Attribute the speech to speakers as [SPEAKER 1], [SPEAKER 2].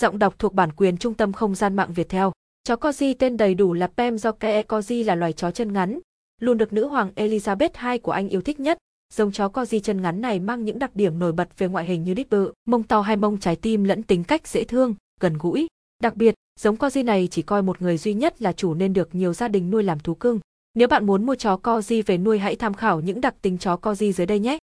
[SPEAKER 1] Giọng đọc thuộc bản quyền Trung tâm Không gian mạng Việt theo. Chó Corgi tên đầy đủ là Pem do Ke e Corgi là loài chó chân ngắn, luôn được nữ hoàng Elizabeth II của Anh yêu thích nhất. Giống chó Corgi chân ngắn này mang những đặc điểm nổi bật về ngoại hình như đít bự, mông to hay mông trái tim lẫn tính cách dễ thương, gần gũi. Đặc biệt, giống Corgi này chỉ coi một người duy nhất là chủ nên được nhiều gia đình nuôi làm thú cưng. Nếu bạn muốn mua chó Corgi về nuôi hãy tham khảo những đặc tính chó Corgi dưới đây nhé.